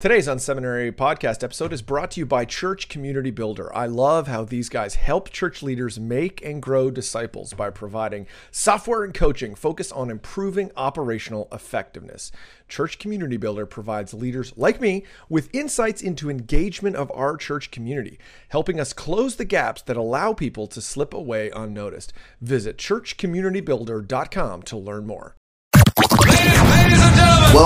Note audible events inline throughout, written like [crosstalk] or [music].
Today's Unseminary podcast episode is brought to you by Church Community Builder. I love how these guys help church leaders make and grow disciples by providing software and coaching focused on improving operational effectiveness. Church Community Builder provides leaders like me with insights into engagement of our church community, helping us close the gaps that allow people to slip away unnoticed. Visit churchcommunitybuilder.com to learn more.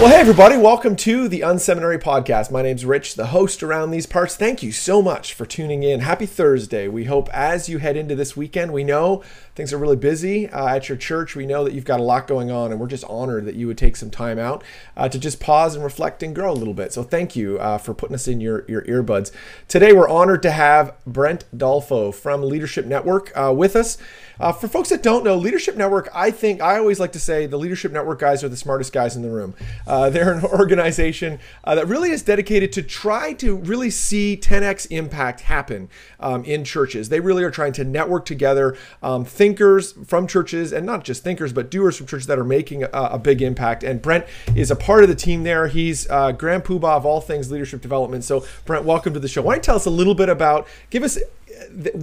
Well, hey, everybody, welcome to the Unseminary Podcast. My name's Rich, the host around these parts. Thank you so much for tuning in. Happy Thursday. We hope as you head into this weekend, we know things are really busy uh, at your church. We know that you've got a lot going on, and we're just honored that you would take some time out uh, to just pause and reflect and grow a little bit. So, thank you uh, for putting us in your, your earbuds. Today, we're honored to have Brent Dolfo from Leadership Network uh, with us. Uh, for folks that don't know, Leadership Network, I think I always like to say the Leadership Network guys are the smartest guys in the room. Uh, [laughs] they're an organization uh, that really is dedicated to try to really see 10x impact happen um, in churches. They really are trying to network together um, thinkers from churches, and not just thinkers, but doers from churches that are making a, a big impact. And Brent is a part of the team there. He's uh, Grand Poobah of all things leadership development. So, Brent, welcome to the show. Why don't you tell us a little bit about, give us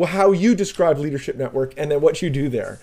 how you describe Leadership Network and then what you do there.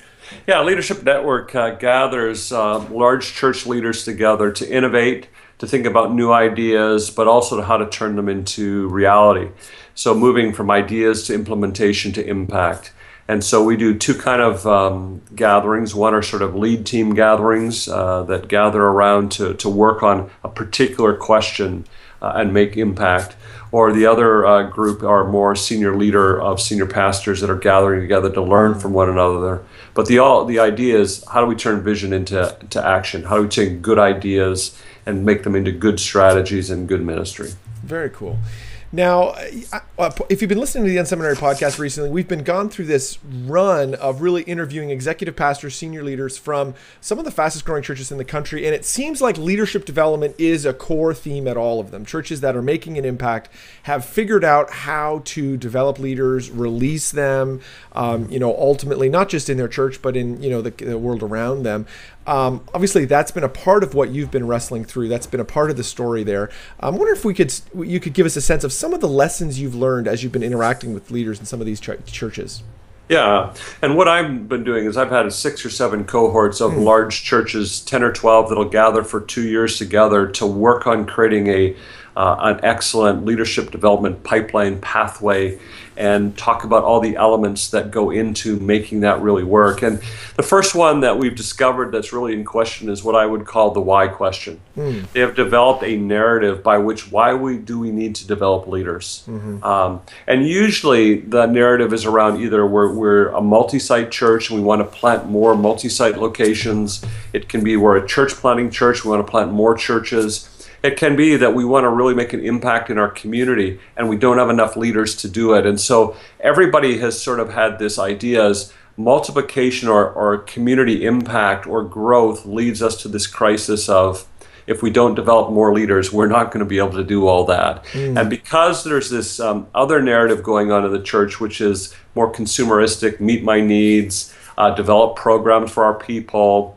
Yeah, Leadership Network uh, gathers uh, large church leaders together to innovate, to think about new ideas, but also to how to turn them into reality. So moving from ideas to implementation to impact. And so we do two kind of um, gatherings. One are sort of lead team gatherings uh, that gather around to, to work on a particular question uh, and make impact or the other uh, group are more senior leader of senior pastors that are gathering together to learn from one another. But the all the idea is how do we turn vision into to action? How do we take good ideas and make them into good strategies and good ministry? Very cool. Now, if you've been listening to the Unseminary podcast recently, we've been gone through this run of really interviewing executive pastors, senior leaders from some of the fastest growing churches in the country. And it seems like leadership development is a core theme at all of them. Churches that are making an impact have figured out how to develop leaders, release them, um, you know, ultimately, not just in their church, but in, you know, the, the world around them. Um, obviously, that's been a part of what you've been wrestling through. That's been a part of the story there. I wonder if we could, you could give us a sense of some of the lessons you've learned as you've been interacting with leaders in some of these ch- churches. Yeah, and what I've been doing is I've had six or seven cohorts of mm. large churches, ten or twelve, that'll gather for two years together to work on creating a uh, an excellent leadership development pipeline pathway and talk about all the elements that go into making that really work. And the first one that we've discovered that's really in question is what I would call the why question. Mm. They have developed a narrative by which why we do we need to develop leaders. Mm-hmm. Um, and usually the narrative is around either we're, we're a multi-site church and we want to plant more multi-site locations. It can be we're a church planting church, we want to plant more churches it can be that we want to really make an impact in our community and we don't have enough leaders to do it. And so everybody has sort of had this idea as multiplication or, or community impact or growth leads us to this crisis of if we don't develop more leaders, we're not going to be able to do all that. Mm. And because there's this um, other narrative going on in the church, which is more consumeristic, meet my needs, uh, develop programs for our people,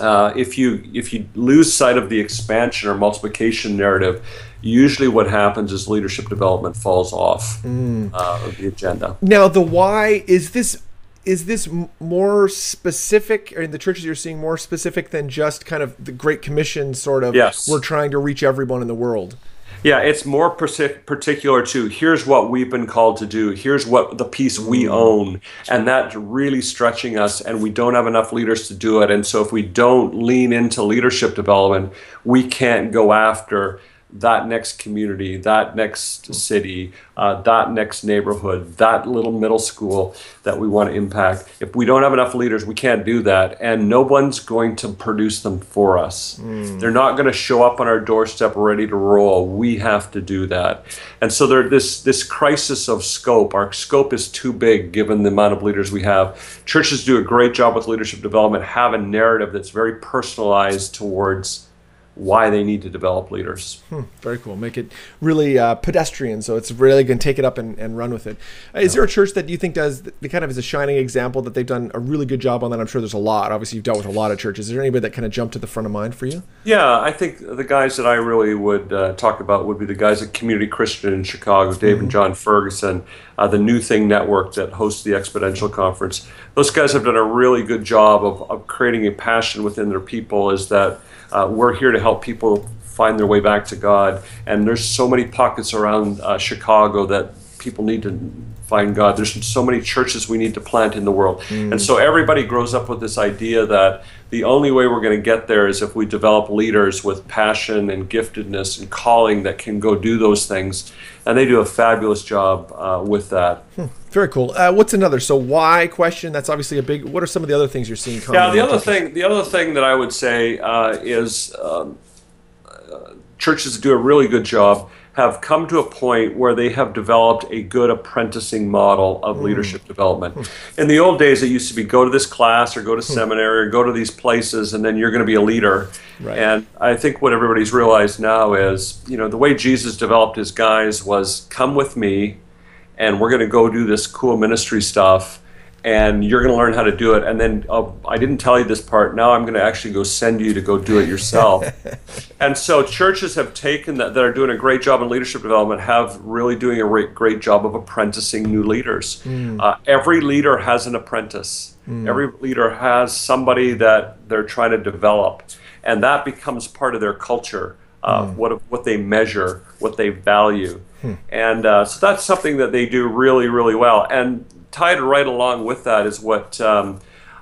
uh, if you if you lose sight of the expansion or multiplication narrative, usually what happens is leadership development falls off mm. uh, of the agenda. Now, the why is this is this more specific or in the churches you're seeing more specific than just kind of the great commission sort of yes. we're trying to reach everyone in the world yeah, it's more particular to here's what we've been called to do. Here's what the piece we mm. own, and that's really stretching us. And we don't have enough leaders to do it. And so, if we don't lean into leadership development, we can't go after that next community, that next city, uh, that next neighborhood, that little middle school that we want to impact. If we don't have enough leaders, we can't do that. And no one's going to produce them for us. Mm. They're not going to show up on our doorstep ready to roll. We have to do that. And so there, this, this crisis of scope, our scope is too big given the amount of leaders we have. Churches do a great job with leadership development, have a narrative that's very personalized towards why they need to develop leaders. Hmm, very cool. Make it really uh, pedestrian, so it's really going to take it up and, and run with it. Uh, is yeah. there a church that you think does the kind of is a shining example that they've done a really good job on that? I'm sure there's a lot. Obviously, you've dealt with a lot of churches. Is there anybody that kind of jumped to the front of mind for you? Yeah, I think the guys that I really would uh, talk about would be the guys at Community Christian in Chicago, Dave mm-hmm. and Jon Ferguson, uh, the New Thing Network that hosts the Exponential Conference. Those guys have done a really good job of, of creating a passion within their people. Is that uh, we're here to help people find their way back to God. And there's so many pockets around uh, Chicago that people need to find God. There's so many churches we need to plant in the world. Mm. And so everybody grows up with this idea that the only way we're going to get there is if we develop leaders with passion and giftedness and calling that can go do those things. And they do a fabulous job uh, with that. Hmm. Very cool. Uh, what's another? So why question? That's obviously a big. What are some of the other things you're seeing? Yeah, the other thing. The other thing that I would say uh, is um, uh, churches do a really good job have come to a point where they have developed a good apprenticing model of mm. leadership development. In the old days, it used to be go to this class or go to hmm. seminary or go to these places, and then you're going to be a leader. Right. And I think what everybody's realized now is, you know, the way Jesus developed his guys was come with me, and we're going to go do this cool ministry stuff and you're going to learn how to do it. And then uh, I didn't tell you this part. Now I'm going to actually go send you to go do it yourself. [laughs] and so churches have taken that, that are doing a great job in leadership development, have really doing a great job of apprenticing new leaders. Mm. Uh, every leader has an apprentice. Mm. Every leader has somebody that they're trying to develop, and that becomes part of their culture. Uh, mm. what what they measure, what they value, hmm. and uh, so that's something that they do really, really well. And tied right along with that is what um,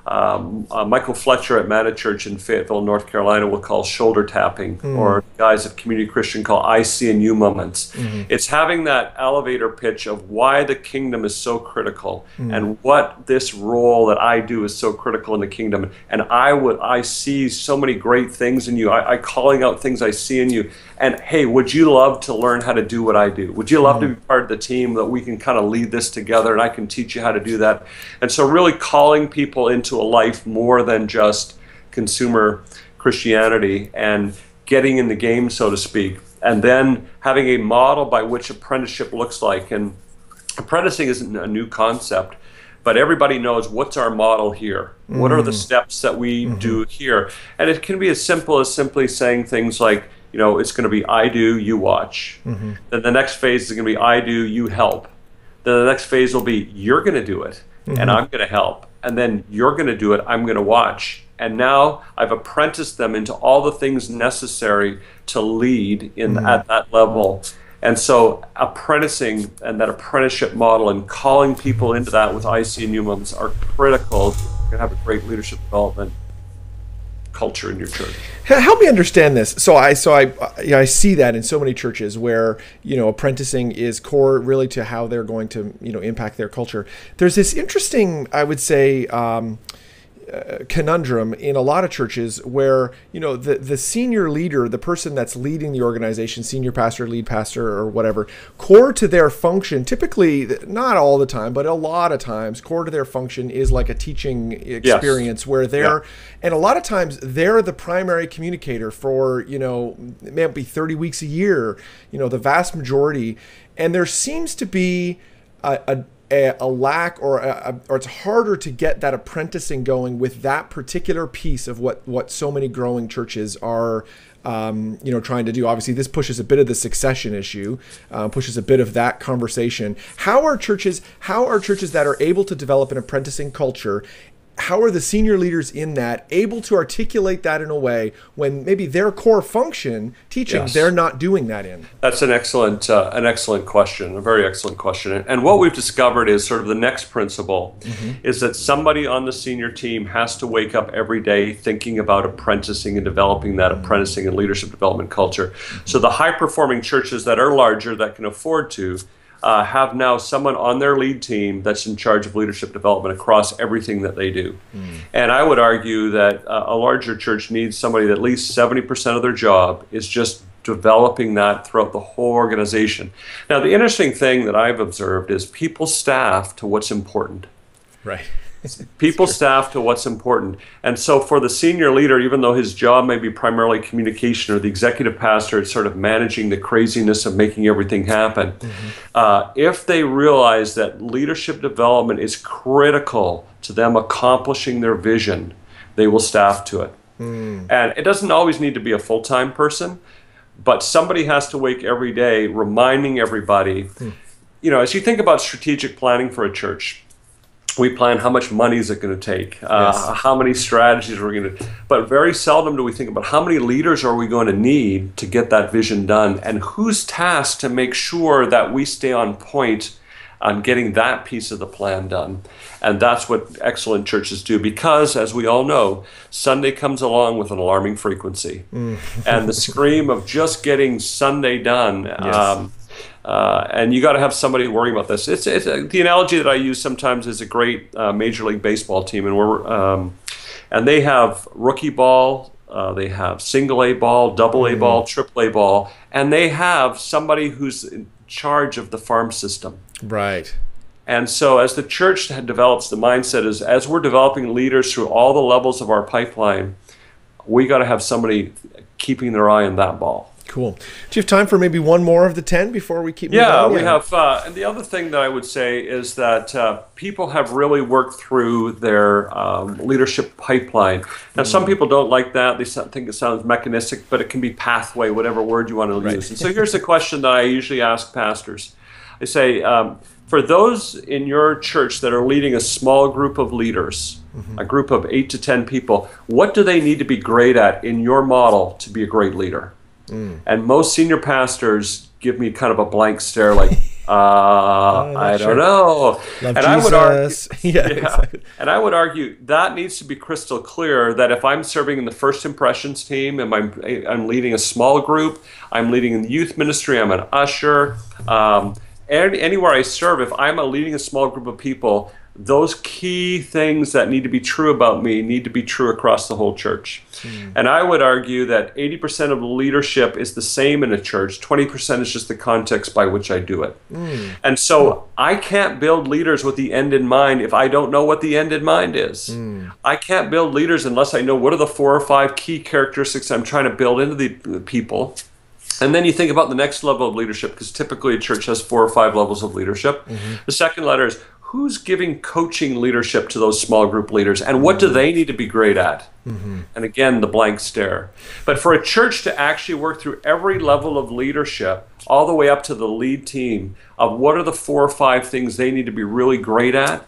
um, uh, Michael Fletcher at Manna Church in Fayetteville, North Carolina, will call shoulder tapping, mm. or guys at Community Christian call I see in you moments. Mm-hmm. It's having that elevator pitch of why the kingdom is so critical mm. and what this role that I do is so critical in the kingdom. And I would I see so many great things in you. I, I calling out things I see in you. And hey, would you love to learn how to do what I do? Would you love mm. to be part of the team that we can kind of lead this together and I can teach you how to do that? And so really calling people into a life more than just consumer Christianity and getting in the game, so to speak, and then having a model by which apprenticeship looks like. And apprenticing isn't a new concept, but everybody knows what's our model here. Mm-hmm. What are the mm. steps that we mm-hmm. do here? And it can be as simple as simply saying things like, you know, it's going to be I do, you watch. Mm-hmm. Then the next phase is going to be I do, you help. Then the next phase will be you're going to do it, and mm-hmm. I'm going to help and then you're going to do it, I'm going to watch. And now I've apprenticed them into all the things necessary to lead in mm-hmm. at that level. And so apprenticing and that apprenticeship model and calling people into that with IC and humans are critical to have a great leadership development culture in your church. Help me understand this. So I so I I see that in so many churches where you know apprenticing is core really to how they're going to you know impact their culture. There's this interesting, I would say. Um, uh, conundrum in a lot of churches where you know the the senior leader, the person that's leading the organization, senior pastor, lead pastor, or whatever, core to their function, typically not all the time, but a lot of times, core to their function is like a teaching experience yes. where they're, yeah. and a lot of times they're the primary communicator for you know it may be 30 weeks a year, you know the vast majority, and there seems to be a, a a, a lack or a, or it's harder to get that apprenticing going with that particular piece of what what so many growing churches are um, you know trying to do. Obviously this pushes a bit of the succession issue uh, pushes a bit of that conversation. How are churches how are churches that are able to develop an apprenticing culture how are the senior leaders in that able to articulate that in a way when maybe their core function teaching Yes. they're not doing that in? That's an excellent, uh, an excellent question, a very excellent question. And- And what we've discovered is sort of the next principle is that somebody on the senior team has to wake up every day thinking about apprenticing and developing that apprenticing and leadership development culture. So the high performing churches that are larger that can afford to. Uh, have now someone on their lead team that's in charge of leadership development across everything that they do. And I would argue that uh, a larger church needs somebody that at least 70% of their job is just developing that throughout the whole organization. Now, the interesting thing that I've observed is people staff to what's important. Right. People staff to what's important. And so for the senior leader, even though his job may be primarily communication or the executive pastor is sort of managing the craziness of making everything happen, mm-hmm. uh, if they realize that leadership development is critical to them accomplishing their vision, they will staff to it. Mm. And it doesn't always need to be a full time person, but somebody has to wake every day reminding everybody. Hmm. You know, as you think about strategic planning for a church, we plan how much money is it going to take, uh, Yes. how many strategies we're going to, but very seldom do we think about how many leaders are we going to need to get that vision done, and who's tasked to make sure that we stay on point on getting that piece of the plan done. And that's what excellent churches do because, as we all know, Sunday comes along with an alarming frequency. and the [laughs] scream of just getting Sunday done. Um, uh, and you got to have somebody worrying about this. It's, it's uh, the analogy that I use sometimes is a great uh, Major League Baseball team, and we're um, and they have rookie ball, uh, they have single A ball, double A ball, triple A ball, and they have somebody who's in charge of the farm system. Right. And so, as the church develops, the mindset is as we're developing leaders through all the levels of our pipeline, we got to have somebody keeping their eye on that ball. Cool. Do you have time for maybe one more of the 10 before we keep moving Yeah, on? we have. Uh, and the other thing that I would say is that uh, people have really worked through their um, leadership pipeline. Now, some people don't like that. They think it sounds mechanistic, but it can be pathway, whatever word you want to use. And so here's the question that I usually ask pastors I say, um, for those in your church that are leading a small group of leaders, a group of eight to 10 people, what do they need to be great at in your model to be a great leader? And most senior pastors give me kind of a blank stare, like, [laughs] uh, I sure. don't know. Love and I would argue, [laughs] yeah, yeah. exactly. And I would argue that needs to be crystal clear that if I'm serving in the first impressions team and I'm, I'm leading a small group, I'm leading in the youth ministry, I'm an usher, um, any, anywhere I serve, if I'm a leading a small group of people, those key things that need to be true about me need to be true across the whole church. Hmm. And I would argue that 80% of leadership is the same in a church, 20% is just the context by which I do it. Hmm. And so I can't build leaders with the end in mind if I don't know what the end in mind is. Hmm. I can't build leaders unless I know what are the four or five key characteristics I'm trying to build into the, the people. And then you think about the next level of leadership, because typically a church has four or five levels of leadership. Mm-hmm. The second letter is who's giving coaching leadership to those small group leaders, and what do mm-hmm. they need to be great at? Mm-hmm. And again, the blank stare. But for a church to actually work through every level of leadership, all the way up to the lead team, of what are the four or five things they need to be really great at,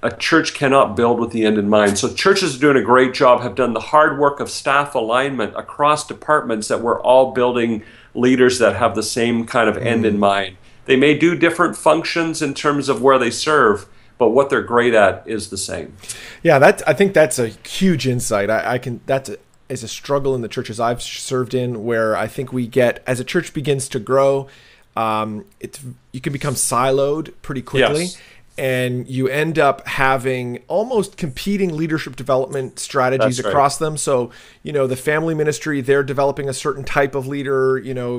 a church cannot build with the end in mind. So churches are doing a great job, have done the hard work of staff alignment across departments that we're all building leaders that have the same kind of end in mm. mind. They may do different functions in terms of where they serve, but what they're great at is the same. Yeah, that I think that's a huge insight. I, I can that's a, is a struggle in the churches I've served in where I think we get as a church begins to grow, um, it's you can become siloed pretty quickly. Yes. And you end up having almost competing leadership development strategies right. across them. So, you know, the family ministry, they're developing a certain type of leader. You know,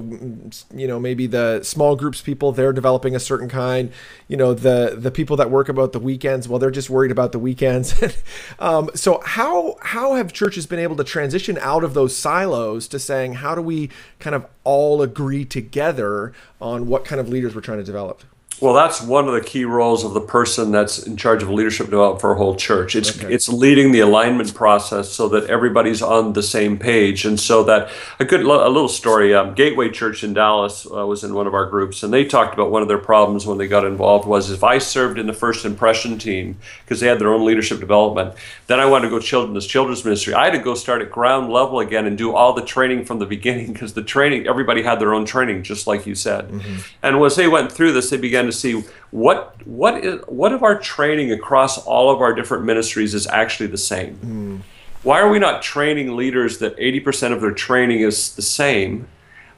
you know, maybe the small groups people, they're developing a certain kind. You know, the the people that work about the weekends, well, they're just worried about the weekends. [laughs] um, so, how how have churches been able to transition out of those silos to saying how do we kind of all agree together on what kind of leaders we're trying to develop? Well, that's one of the key roles of the person that's in charge of leadership development for a whole church. It's okay. it's leading the alignment process so that everybody's on the same page, and so that a good a little story. Um, Gateway Church in Dallas uh, was in one of our groups, and they talked about one of their problems when they got involved was if I served in the first impression team because they had their own leadership development, then I wanted to go children's children's ministry. I had to go start at ground level again and do all the training from the [laughs] beginning because the training everybody had their own training, just like you said. Mm-hmm. And as they went through this, they began to see what what is what of our training across all of our different ministries is actually the same. Mm. Why are we not training leaders that 80% of their training is the same?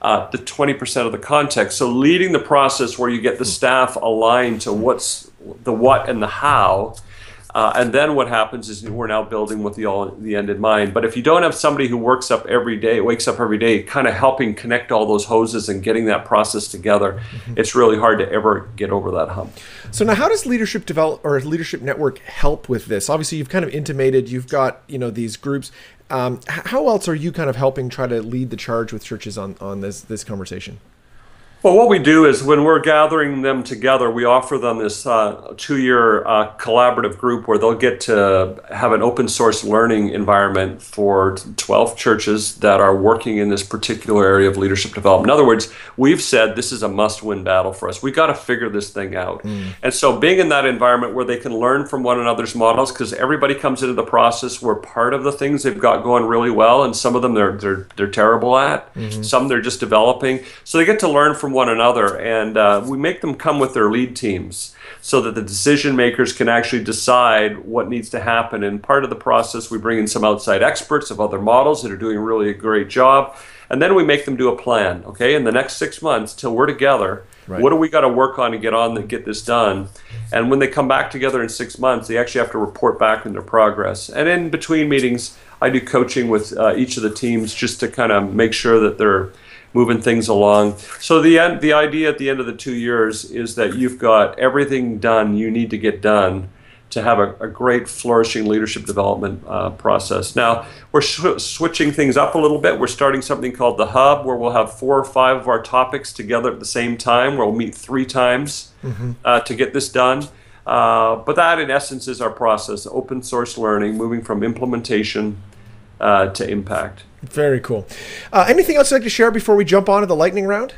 Uh, the 20% of the context. So leading the process where you get the staff aligned to what's the what and the how uh, and then what happens is we're now building with the all the end in mind. But if you don't have somebody who works up every day, wakes up every day, kind of helping connect all those hoses and getting that process together, mm-hmm. it's really hard to ever get over that hump. So now, how does leadership develop or leadership network help with this? Obviously, you've kind of intimated you've got you know these groups. Um, how else are you kind of helping try to lead the charge with churches on on this this conversation? Well, what we do is when we're gathering them together, we offer them this uh, two year uh, collaborative group where they'll get to have an open source learning environment for 12 churches that are working in this particular area of leadership development. In other words, we've said this is a must win battle for us. We've got to figure this thing out. Mm. And so, being in that environment where they can learn from one another's models, because everybody comes into the process, we're part of the things they've got going really well, and some of them they're, they're, they're terrible at, mm-hmm. some they're just developing. So, they get to learn from one another, and uh, we make them come with their lead teams so that the decision makers can actually decide what needs to happen. And part of the process, we bring in some outside experts of other models that are doing really a great job, and then we make them do a plan. Okay, in the next six months till we're together. Right. What do we got to work on to get on to get this done? And when they come back together in six months, they actually have to report back on their progress. And in between meetings, I do coaching with uh, each of the teams just to kind of make sure that they're moving things along. So the end, the idea at the end of the two years is that you've got everything done you need to get done to have a, a great flourishing leadership development uh, process. Now we're switching things up a little bit. We're starting something called the Hub, where we'll have four or five of our topics together at the same time. We'll meet three times mm-hmm. uh, to get this done. Uh, but that, in essence, is our process: open source learning, moving from implementation uh, to impact. Very cool. Uh, anything else you'd like to share before we jump on to the lightning round?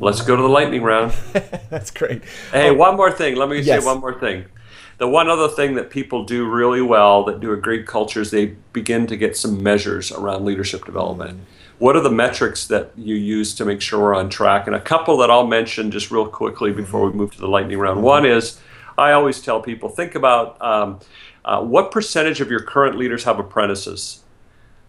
Let's go to the lightning round. [laughs] That's great. Hey, oh, one more thing. Let me yes. say one more thing. The one other thing that people do really well that do a great culture is they begin to get some measures around leadership development. What are the metrics that you use to make sure we're on track? And a couple that I'll mention just real quickly before we move to the lightning round. One is I always tell people think about um, uh, what percentage of your current leaders have apprentices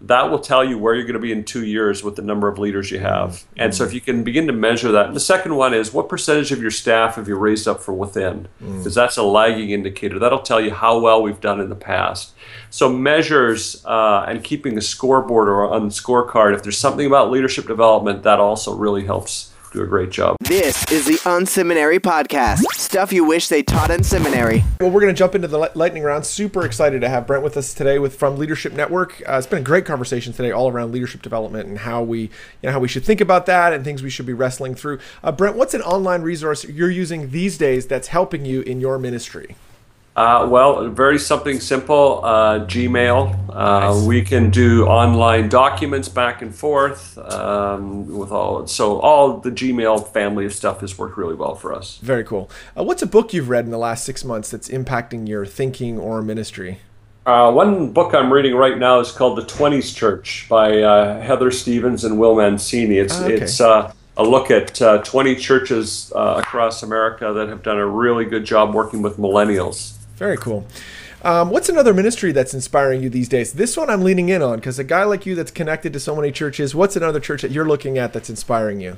that will tell you where you're going to be in two years with the number of leaders you have. And so if you can begin to measure that. And the second one is what percentage of your staff have you raised up from within? Because mm. that's a lagging indicator. That'll tell you how well we've done in the past. So measures uh, and keeping a scoreboard or on the scorecard, if there's something about leadership development, that also really helps do a great job. This is the Unseminary Podcast. Stuff you wish they taught in seminary. Well, we're going to jump into the lightning round. Super excited to have Brent with us today with from Leadership Network. Uh, it's been a great conversation today, all around leadership development and how we, you know, how we should think about that and things we should be wrestling through. Uh, Brent, what's an online resource you're using these days that's helping you in your ministry? Uh, well, very something simple. Uh, Gmail. Uh, nice. We can do online documents back and forth um, with all. So all the Gmail family of stuff has worked really well for us. Very cool. Uh, what's a book you've read in the last six months that's impacting your thinking or ministry? Uh, one book I'm reading right now is called The Twenties Church by uh, Heather Stevens and Will Mancini. It's ah, okay. it's a look at 20 churches across America that have done a really good job working with millennials. Very cool. Um, what's another ministry that's inspiring you these days? This one I'm leaning in on because a guy like you that's connected to so many churches. What's another church that you're looking at that's inspiring you?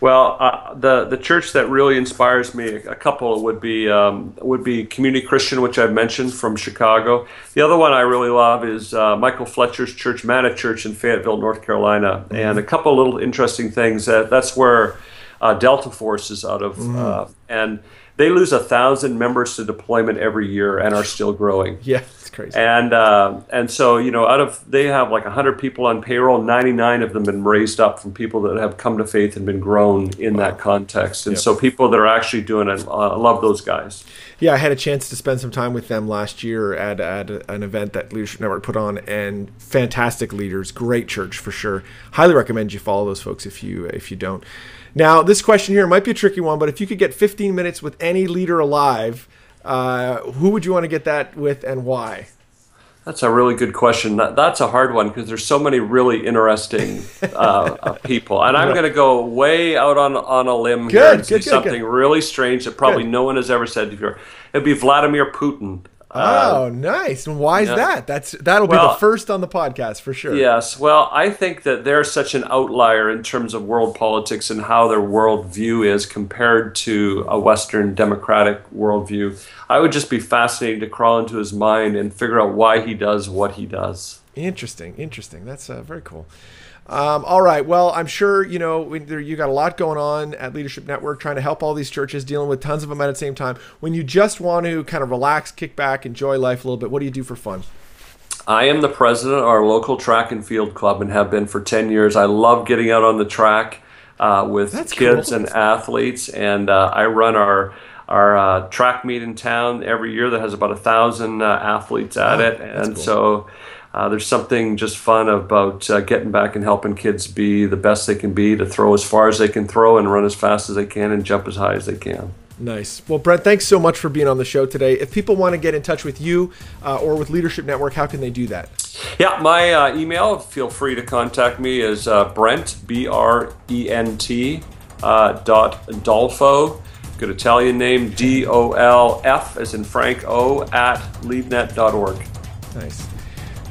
Well, uh, the the church that really inspires me, a couple would be um, would be Community Christian, which I've mentioned from Chicago. The other one I really love is uh, Michael Fletcher's church, Manna Church in Fayetteville, North Carolina, mm-hmm. and a couple little interesting things. That that's where uh, Delta Force is out of, mm-hmm. Uh, and they lose a thousand members to deployment every year and are still growing. Yeah, crazy. And uh, and so you know, out of they have like hundred people on payroll, ninety nine of them been raised up from people that have come to faith and been grown in wow. that context. And yep. so people that are actually doing it, uh, love those guys. Yeah, I had a chance to spend some time with them last year at, at an event that Leadership Network put on, and fantastic leaders, great church for sure. Highly recommend you follow those folks if you if you don't. Now, this question here might be a tricky one, but if you could get 15 minutes with any leader alive, uh, who would you want to get that with and why? That's a really good question. That, that's a hard one because there's so many really interesting [laughs] uh, uh, people, and I'm going to go way out on on a limb good, here and say something good. really strange that probably no one has ever said before. It'd be Vladimir Putin. Oh, uh, nice. And why is yeah. that? That's that'll well, be the first on the podcast for sure. Yes. Well, I think that they're such an outlier in terms of world politics and how their worldview is compared to a Western democratic worldview. I would just be fascinated to crawl into his mind and figure out why he does what he does. Interesting. Interesting. That's uh, very cool. Um, all right. Well, I'm sure you know you got a lot going on at Leadership Network, trying to help all these churches, dealing with tons of them at the same time. When you just want to kind of relax, kick back, enjoy life a little bit, what do you do for fun? I am the president of our local track and field club and have been for 10 years. I love getting out on the track uh, with That's kids cool. and athletes, and uh, I run our our uh, track meet in town every year that has about a thousand uh, athletes at oh, it, and cool. so uh, there's something just fun about uh, getting back and helping kids be the best they can be to throw as far as they can throw and run as fast as they can and jump as high as they can. Nice. Well, Brent, thanks so much for being on the show today. If people want to get in touch with you uh, or with Leadership Network, how can they do that? Yeah, my uh, email, feel free to contact me, is uh, Brent, B R E N T, uh, dot Dolfo. Good Italian name, D O L F, as in Frank O, at leadnet.org. Nice.